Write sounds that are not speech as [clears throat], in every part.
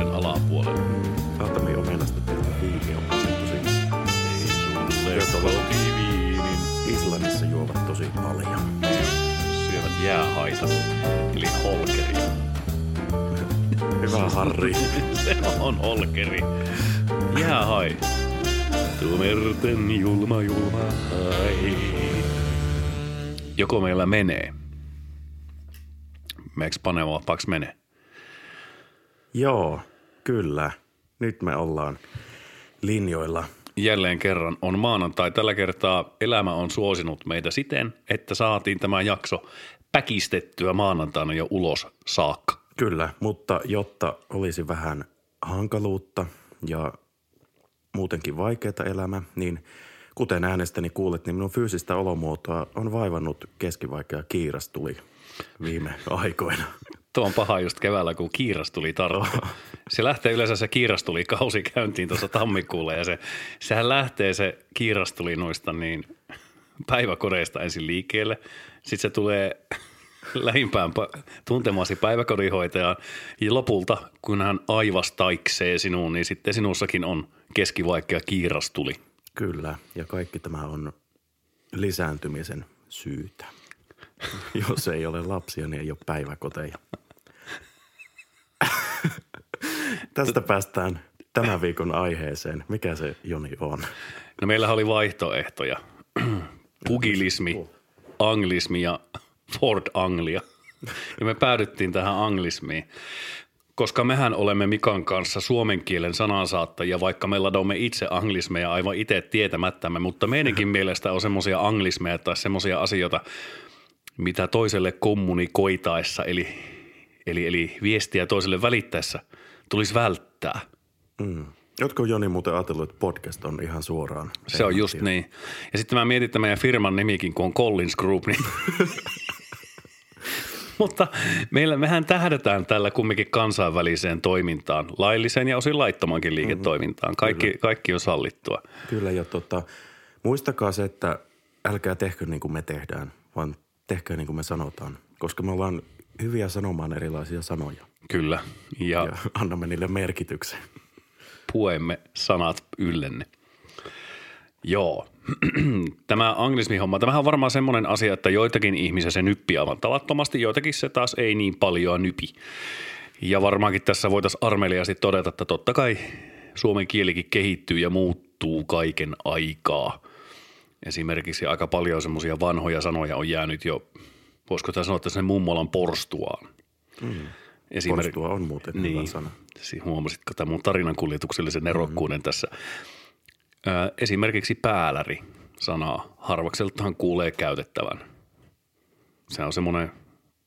kynnyksen alapuolelle. Saatamme omenasta tehdä viini on tosi... Ei sulle kotiviinin. Islannissa juovat tosi paljon. Syövät jäähaita, eli holkeria. Hyvä Harri. [laughs] Se on holkeri. Jäähai. Tuo merten julma julma hai. Joko meillä menee? Meeks panemaa, paks menee? Joo, kyllä. Nyt me ollaan linjoilla. Jälleen kerran on maanantai. Tällä kertaa elämä on suosinut meitä siten, että saatiin tämä jakso päkistettyä maanantaina jo ulos saakka. Kyllä, mutta jotta olisi vähän hankaluutta ja muutenkin vaikeaa elämä, niin kuten äänestäni kuulet, niin minun fyysistä olomuotoa on vaivannut keskivaikea kiiras tuli viime aikoina. Tuo on paha just keväällä, kun kiiras tuli. Se lähtee yleensä se kiirastuli kausi käyntiin tuossa tammikuulla ja se, sehän lähtee se kiirastuli noista niin päiväkodeista ensin liikkeelle. Sitten se tulee lähimpään tuntemasi päiväkodinhoitajaan ja lopulta, kun hän aivas taiksee sinuun, niin sitten sinussakin on keskivaikea kiirastuli. Kyllä, ja kaikki tämä on lisääntymisen syytä. Jos ei ole lapsia, niin ei ole päiväkoteja. Tästä päästään tämän viikon aiheeseen. Mikä se Joni on? No meillähän oli vaihtoehtoja. [clears throat] Pugilismi, anglismi ja Ford Anglia. [laughs] Ja me päädyttiin tähän anglismiin, koska mehän olemme Mikan kanssa suomen kielen sanansaattajia, vaikka me ladomme itse anglismeja aivan itse tietämättämme, mutta meidänkin [laughs] mielestä on semmoisia anglismeja tai semmoisia asioita, mitä toiselle kommunikoitaessa, eli, eli, eli viestiä toiselle välittäessä tulisi välttää. Jotkut Joni muuten ajatellut, että podcast on ihan suoraan. Se on just niin. Ja sitten mä mietin, että meidän firman nimikin, kun on Collins Group, niin [laughs] Mutta meillä, mehän tähdätään tällä kumminkin kansainväliseen toimintaan, lailliseen ja osin laittomankin liiketoimintaan. Kaikki, kaikki on sallittua. Kyllä, ja tota, muistakaa se, että älkää tehkö niin kuin me tehdään, vaan tehkää niin kuin me sanotaan. Koska me ollaan hyviä sanomaan erilaisia sanoja Kyllä. Ja, ja [laughs] annamme niille merkityksen. puemme sanat yllenne. Joo. [clears throat] Tämä anglismihomma, tämähän on varmaan semmoinen asia, että joitakin ihmisiä se nyppi aivan tavattomasti, joitakin se taas ei niin paljon nypi. Ja varmaankin tässä voitaisiin armeliasti todeta, että totta kai suomen kielikin kehittyy ja muuttuu kaiken aikaa. Esimerkiksi aika paljon semmoisia vanhoja sanoja on jäänyt jo, voisiko tämä sanoa, että sen mummolan porstuaan. Mm. Porstua on muuten hyvä niin, sana. Si- Huomasitko tämän mun tarinan kuljetuksellisen nerokkuuden mm-hmm. tässä? Ö, esimerkiksi pääläri sanaa harvakseltahan kuulee käytettävän. Se on semmoinen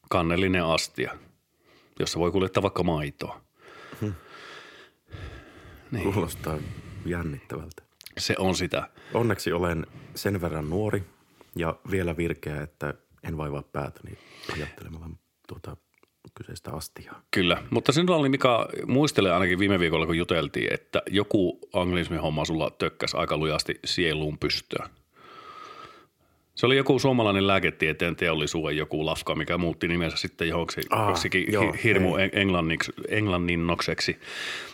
kannellinen astia, jossa voi kuljettaa vaikka maitoa. Niin. Kuulostaa jännittävältä. Se on sitä. Onneksi olen sen verran nuori ja vielä virkeä, että en vaivaa päätäni ajattelemalla tuota kyseistä astiaa. Kyllä, mutta sinulla oli Mika, muistele ainakin viime viikolla kun juteltiin, että joku anglismihomma sulla tökkäs aika lujasti sieluun pystöön. Se oli joku suomalainen lääketieteen teollisuuden joku lafka, mikä muutti nimensä sitten johonkin Aa, joksikin joo, hi- hirmu en- englanniksi, englanninnokseksi.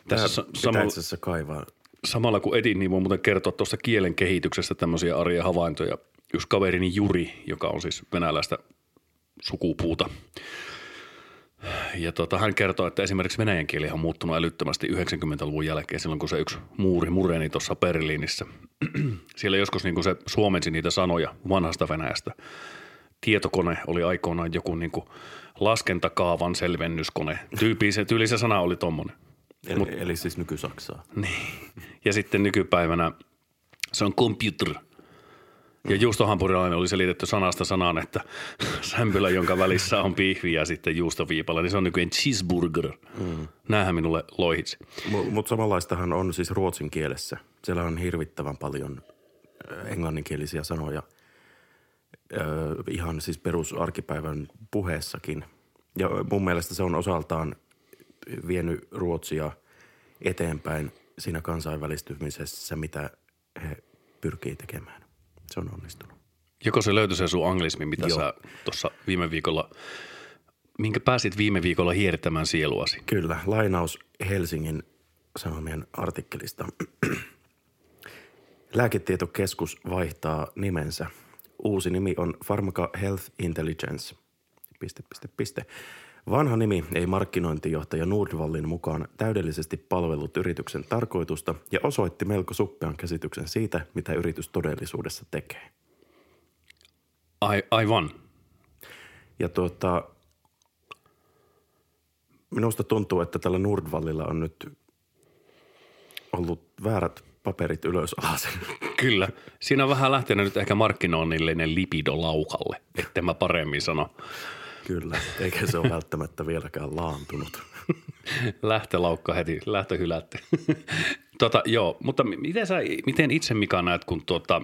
Tässä samalla, itse asiassa kaivaa. samalla kun etin, niin voin muuten kertoa tuosta kielen kehityksestä tämmöisiä arjen havaintoja. Just kaverini Juri, joka on siis venäläistä sukupuuta. Ja tota, hän kertoo, että esimerkiksi venäjän kieli on muuttunut älyttömästi 90-luvun jälkeen, silloin kun se yksi muuri mureni tuossa Berliinissä. [clears throat] Siellä joskus niin kuin se suomensi niitä sanoja vanhasta Venäjästä. Tietokone oli aikoinaan joku niin kuin laskentakaavan selvennyskone. Tyypi, se, tyyli se sana oli tommonen. Eli, eli siis nyky-Saksaa. Niin. Ja sitten nykypäivänä se on computer. Ja juustohampurilainen oli selitetty sanasta sanaan, että [laughs] sämpylä, jonka välissä on pihvi ja sitten juustoviipala, niin se on nykyään cheeseburger. Mm. Näähän minulle lohitsi. Mutta samanlaistahan on siis ruotsin kielessä. Siellä on hirvittävän paljon ö, englanninkielisiä sanoja ö, ihan siis perusarkipäivän puheessakin. Ja mun mielestä se on osaltaan vienyt Ruotsia eteenpäin siinä kansainvälistymisessä, mitä he pyrkii tekemään. Se on onnistunut. Joko se löytyi se sun anglismi, mitä Joo. sä tuossa viime viikolla minkä pääsit viime viikolla hierittämään sieluasi. Kyllä, lainaus Helsingin Sanomien artikkelista. [clears throat] Lääketietokeskus vaihtaa nimensä. Uusi nimi on Pharmaca Health Intelligence. Piste, piste, piste. Vanha nimi ei markkinointijohtaja Nordvallin mukaan täydellisesti palvellut yrityksen tarkoitusta ja osoitti melko suppean käsityksen siitä, mitä yritys todellisuudessa tekee. Ai, aivan. Ja tuota, minusta tuntuu, että tällä Nordvallilla on nyt ollut väärät paperit ylös alas. Kyllä. Siinä on vähän lähtenyt nyt ehkä markkinoinnillinen lipido laukalle, etten mä paremmin sano. Kyllä, eikä se ole [laughs] välttämättä vieläkään laantunut. Lähtölaukka heti, lähtö hylätty. tota, joo, mutta miten, sä, miten itse Mika näet, kun tuota,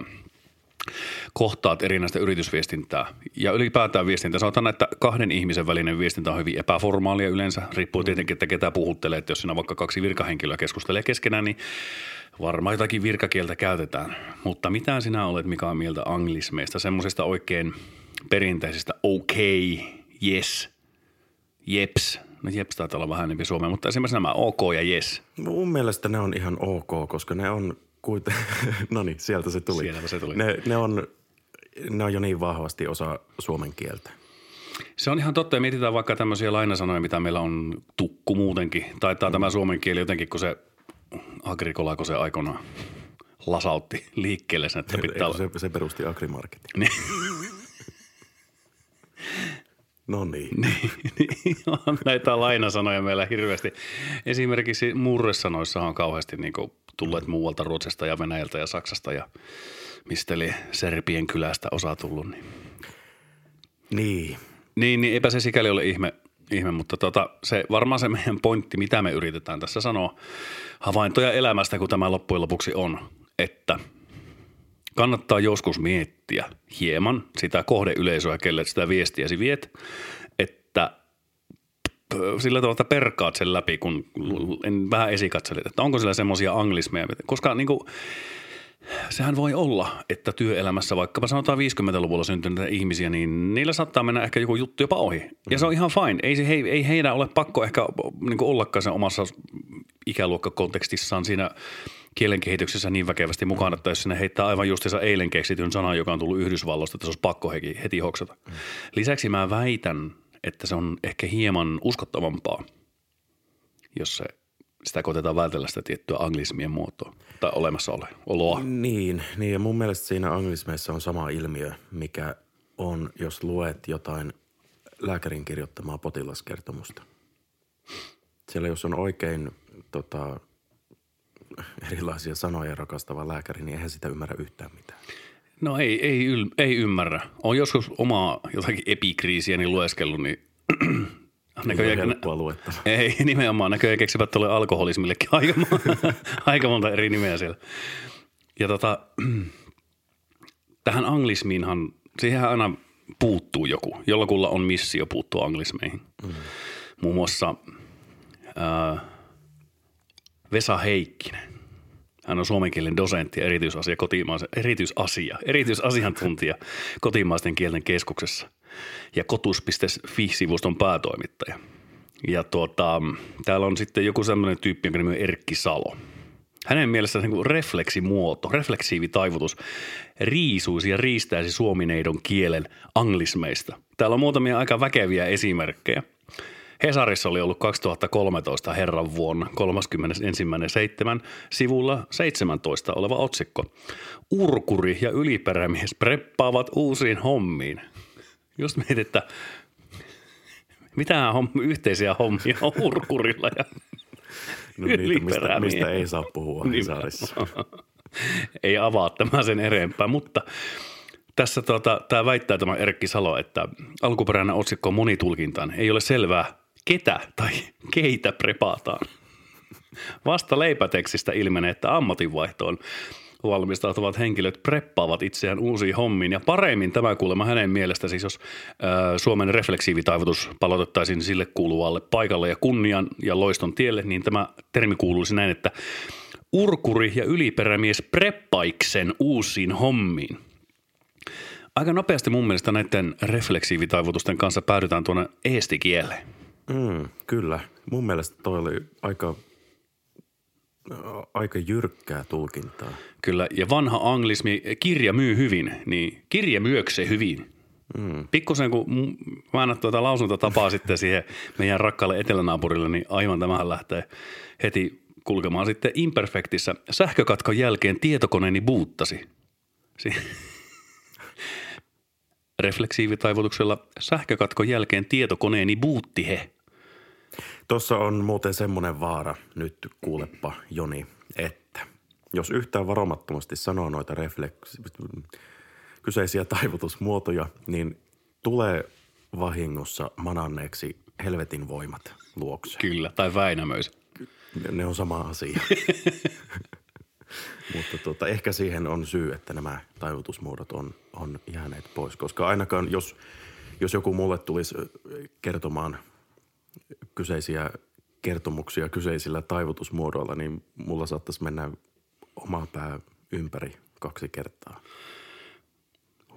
kohtaat erinäistä yritysviestintää ja ylipäätään viestintää. Sanotaan, että kahden ihmisen välinen viestintä on hyvin epäformaalia yleensä. Riippuu tietenkin, että ketä puhuttelee. Että jos siinä vaikka kaksi virkahenkilöä keskustelee keskenään, niin varmaan jotakin virkakieltä käytetään. Mutta mitä sinä olet, mikä on mieltä anglismeista, semmoisesta oikein perinteisistä okay, yes, jeps. No jeps taitaa olla vähän enemmän suomea, mutta esimerkiksi nämä ok ja yes. Mun mielestä ne on ihan ok, koska ne on kuiten... [laughs] no niin, sieltä se tuli. Sieltä se tuli. Ne, ne, on, ne on jo niin vahvasti osa suomen kieltä. Se on ihan totta ja mietitään vaikka tämmöisiä lainasanoja, mitä meillä on tukku muutenkin. Taitaa mm. tämä suomen kieli jotenkin, kun se Agrikola, kun se aikoinaan lasautti liikkeelle sen, että pitää olla. Se, se perusti Agrimarketin. [laughs] No niin. [laughs] niin, niin näitä lainasanoja meillä hirveästi. Esimerkiksi murresanoissa on kauheasti niin kuin tulleet muualta Ruotsista ja Venäjältä ja Saksasta ja mistä eli Serbien kylästä osa tullut. Niin. Niin. Niin, niin eipä se sikäli ole ihme, ihme mutta tota, se varmaan se meidän pointti, mitä me yritetään tässä sanoa, havaintoja elämästä, kun tämä loppujen lopuksi on, että kannattaa joskus miettiä hieman sitä kohdeyleisöä, kelle sitä viestiäsi viet, että sillä tavalla perkaat sen läpi, kun en vähän esikatselit, että onko sillä semmoisia anglismeja, koska niin kuin, sehän voi olla, että työelämässä vaikkapa sanotaan 50-luvulla syntyneitä ihmisiä, niin niillä saattaa mennä ehkä joku juttu jopa ohi. Ja se on ihan fine. Ei, se, ei, ei heidän ole pakko ehkä niin ollakaan sen omassa ikäluokkakontekstissaan siinä kielen kehityksessä niin väkevästi mukana, että jos sinne heittää aivan justiinsa eilen keksityn sanan, joka on tullut Yhdysvalloista, että se olisi pakko heti, heti hoksata. Mm. Lisäksi mä väitän, että se on ehkä hieman uskottavampaa, jos se sitä koitetaan vältellä sitä tiettyä anglismien muotoa tai olemassaoloa. Niin, niin, ja mun mielestä siinä anglismeissa on sama ilmiö, mikä on, jos luet jotain lääkärin kirjoittamaa potilaskertomusta. Siellä jos on oikein tota, erilaisia sanoja rakastava lääkäri, niin eihän sitä ymmärrä yhtään mitään. No ei, ei, yl, ei ymmärrä. On joskus omaa jotakin epikriisiä niin lueskellut, niin [clears throat] Näköjään, helppoa luettava. [laughs] Ei, nimenomaan. Näköjään keksivät tuolle alkoholismillekin aika, [laughs] aika monta eri nimeä siellä. Ja tota, [clears throat] tähän anglismiinhan, siihen aina puuttuu joku. Jollakulla on missio puuttua anglismeihin. Mm. Muun muassa äh, Vesa Heikkinen. Hän on suomen kielen dosentti erityisasia, kotimaisen, erityisasia, erityisasiantuntija kotimaisten kielten keskuksessa ja kotus.fi-sivuston päätoimittaja. Ja tuota, täällä on sitten joku semmoinen tyyppi, jonka nimi on Erkki Salo. Hänen mielestään niin refleksimuoto, refleksiivitaivutus riisuisi ja riistäisi suomineidon kielen anglismeista. Täällä on muutamia aika väkeviä esimerkkejä – Hesarissa oli ollut 2013 herran vuonna 31.7. sivulla 17 oleva otsikko. Urkuri ja yliperämies preppaavat uusiin hommiin. Just mietit, että mitä homm- yhteisiä hommia on urkurilla ja no niitä, mistä, mistä ei saa puhua Hesarissa. [laughs] ei avaa tämä sen erempää, mutta tässä tuota, tämä väittää tämä Erkki Salo, että alkuperäinen otsikko on monitulkintaan. Ei ole selvää, ketä tai keitä prepaataan. Vasta leipätekstistä ilmenee, että ammatinvaihtoon valmistautuvat henkilöt preppaavat itseään uusiin hommiin. Ja paremmin tämä kuulemma hänen mielestä, siis jos ää, Suomen refleksiivitaivutus palautettaisiin sille kuuluvalle paikalle ja kunnian ja loiston tielle, niin tämä termi kuuluisi näin, että urkuri ja yliperämies preppaiksen uusiin hommiin. Aika nopeasti mun mielestä näiden refleksiivitaivutusten kanssa päädytään tuonne eestikieleen. Mm, kyllä. Mun mielestä toi oli aika, aika jyrkkää tulkintaa. Kyllä, ja vanha anglismi, kirja myy hyvin, niin kirja myökse hyvin. Mm. Pikkusen kun mä annan tuota lausuntatapaa sitten siihen meidän rakkaalle etelänaapurille, niin aivan tämähän lähtee heti kulkemaan sitten imperfektissä. Sähkökatkon jälkeen tietokoneeni buuttasi. Si- [laughs] Refleksiivitaivutuksella sähkökatkon jälkeen tietokoneeni buutti he. Tuossa on muuten semmoinen vaara, nyt kuulepa Joni, että jos yhtään varomattomasti sanoo noita refleksi, kyseisiä taivutusmuotoja, niin tulee vahingossa mananneeksi helvetin voimat luokse. Kyllä, tai Väinämöis. Ne on sama asia. [laughs] Mutta tuota, ehkä siihen on syy, että nämä taivutusmuodot on, on jääneet pois. Koska ainakaan jos, jos joku mulle tulisi kertomaan kyseisiä kertomuksia kyseisillä taivutusmuodoilla, niin mulla saattaisi mennä oma pää ympäri kaksi kertaa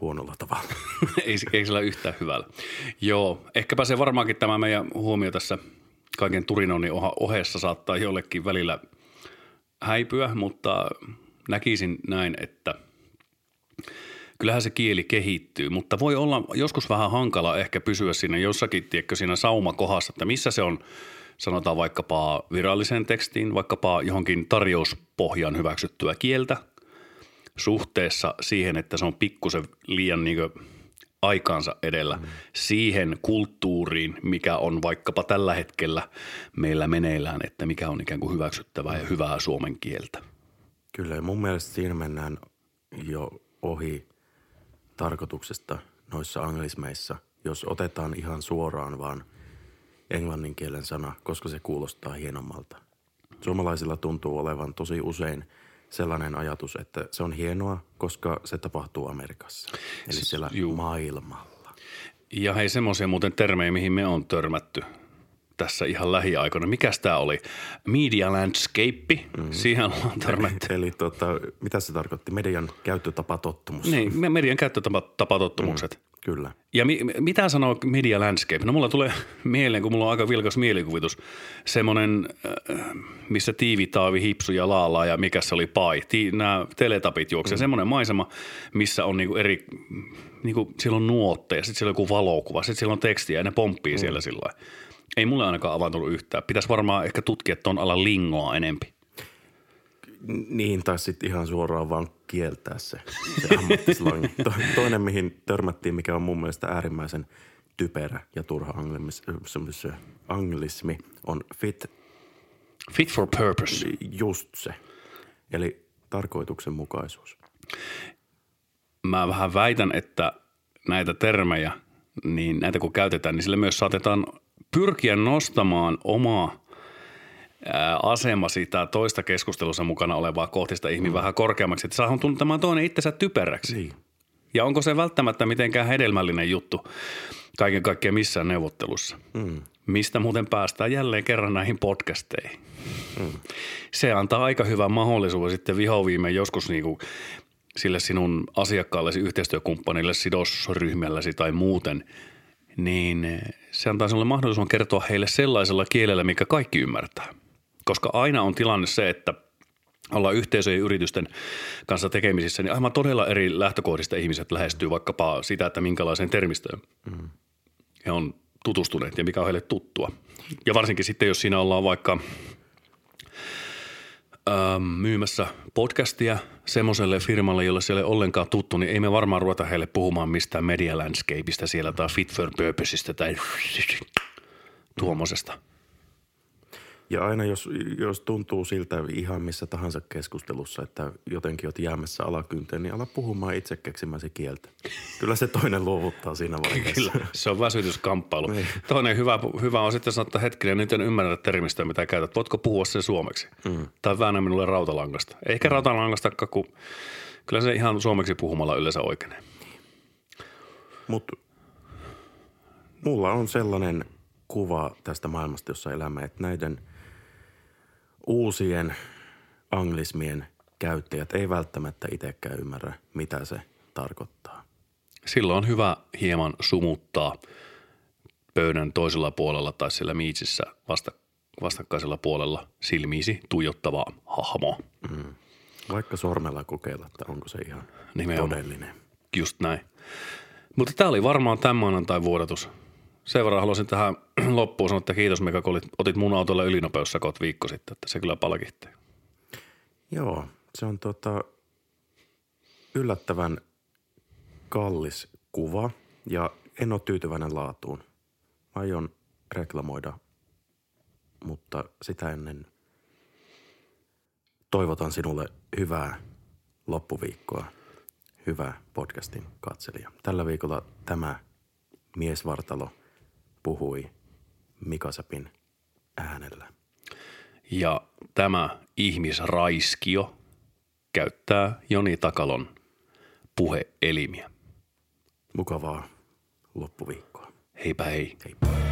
huonolla tavalla. [laughs] ei, ei sillä yhtään hyvällä. Joo, ehkäpä se varmaankin tämä meidän huomio tässä kaiken turinoinnin ohessa saattaa jollekin välillä häipyä, mutta näkisin näin, että kyllähän se kieli kehittyy, mutta voi olla joskus vähän hankala ehkä pysyä siinä jossakin, tiedätkö, siinä saumakohdassa, että missä se on, sanotaan vaikkapa viralliseen tekstiin, vaikkapa johonkin tarjouspohjan hyväksyttyä kieltä suhteessa siihen, että se on pikkusen liian niin aikaansa edellä mm. siihen kulttuuriin, mikä on vaikkapa tällä hetkellä meillä meneillään, että mikä on ikään kuin hyväksyttävää ja hyvää suomen kieltä. Kyllä ja mun mielestä siinä mennään jo ohi tarkoituksesta noissa anglismeissa, jos otetaan ihan suoraan vaan englannin kielen sana, koska se kuulostaa hienommalta. Suomalaisilla tuntuu olevan tosi usein sellainen ajatus, että se on hienoa, koska se tapahtuu Amerikassa, eli siellä Juu. maailmalla. Ja hei, semmoisia muuten termejä, mihin me on törmätty tässä ihan lähiaikoina. Mikäs tämä oli? Media landscape, mm. siihen ollaan törmätty. Eli, eli tota, mitä se tarkoitti? Median käyttötapatottumus. Niin, median käyttötapatottumukset. Mm. Kyllä. Ja mi- mitä sanoo media landscape? No mulla tulee mieleen, kun mulla on aika vilkas mielikuvitus, semmoinen, äh, missä tiivitaavi, hipsu ja laalaa ja mikä se oli pai. Ti- nämä teletapit juoksee. Mm. Semmoinen maisema, missä on niinku eri, niinku, siellä on nuotteja, sitten siellä on joku valokuva, sitten siellä on tekstiä ja ne pomppii mm. siellä sillä Ei mulle ainakaan avantunut yhtään. Pitäisi varmaan ehkä tutkia tuon alan lingoa enempi. Niin, tai sitten ihan suoraan vaan kieltää se, se ammattislangi. [laughs] Toinen, mihin törmättiin, mikä on mun mielestä äärimmäisen typerä ja turha anglismi, anglismi on fit. Fit for purpose. Just se. Eli tarkoituksenmukaisuus. Mä vähän väitän, että näitä termejä, niin näitä kun käytetään, niin sille myös saatetaan pyrkiä nostamaan omaa asema sitä toista keskustelussa mukana olevaa kohtista ihminen mm. vähän korkeammaksi, että saa tuntemaan toinen itsensä typeräksi. Niin. Ja onko se välttämättä mitenkään hedelmällinen juttu kaiken kaikkiaan missään neuvottelussa? Mm. Mistä muuten päästään jälleen kerran näihin podcasteihin? Mm. Se antaa aika hyvän mahdollisuuden sitten vihoviimeen joskus niin kuin sille sinun asiakkaallesi, yhteistyökumppanille, sidosryhmälläsi tai muuten, niin se antaa sinulle mahdollisuuden kertoa heille sellaisella kielellä, mikä kaikki ymmärtää koska aina on tilanne se, että ollaan yhteisöjen ja yritysten kanssa tekemisissä, niin aivan todella eri lähtökohdista ihmiset lähestyy vaikkapa sitä, että minkälaiseen termistöön mm. he on tutustuneet ja mikä on heille tuttua. Ja varsinkin sitten, jos siinä ollaan vaikka ähm, myymässä podcastia semmoiselle firmalle, jolle siellä ei ole ollenkaan tuttu, niin ei me varmaan ruveta heille puhumaan mistään media landscapeista siellä tai fit for purposeista tai tuommoisesta – ja aina jos, jos tuntuu siltä ihan missä tahansa keskustelussa, että jotenkin olet jäämässä alakynteen, niin ala puhumaan itse keksimäsi kieltä. Kyllä se toinen luovuttaa siinä vaiheessa. Kyllä, se on väsytyskamppailu. Niin. Toinen hyvä, hyvä on sitten sanoa, että hetkinen, nyt en ymmärrä termistöä, mitä käytät. Voitko puhua sen suomeksi? Mm. Tai väännä minulle rautalangasta. Ehkä mm. rautalangasta, kun kyllä se ihan suomeksi puhumalla yleensä oikein. Mutta mulla on sellainen kuva tästä maailmasta, jossa elämme, että näiden – uusien anglismien käyttäjät ei välttämättä itsekään ymmärrä, mitä se tarkoittaa. silloin on hyvä hieman sumuttaa pöydän toisella puolella tai siellä miitsissä vasta, vastakkaisella puolella silmiisi tuijottavaa hahmoa. Vaikka sormella kokeilla, että onko se ihan Nimenomaan. todellinen. Just näin. Mutta tämä oli varmaan tämän maanantain vuodatus. Sen verran haluaisin tähän [clears throat] loppuun sanoa, että kiitos Mika, kun otit mun autolla ylinopeussakot viikko sitten, että se kyllä palkitti. Joo, se on tota, yllättävän kallis kuva ja en ole tyytyväinen laatuun. Mä aion reklamoida, mutta sitä ennen toivotan sinulle hyvää loppuviikkoa, hyvää podcastin katselija. Tällä viikolla tämä miesvartalo puhui Mikasapin äänellä. Ja tämä ihmisraiskio käyttää Joni Takalon puheelimiä. Mukavaa loppuviikkoa. Heipä hei. Heippa.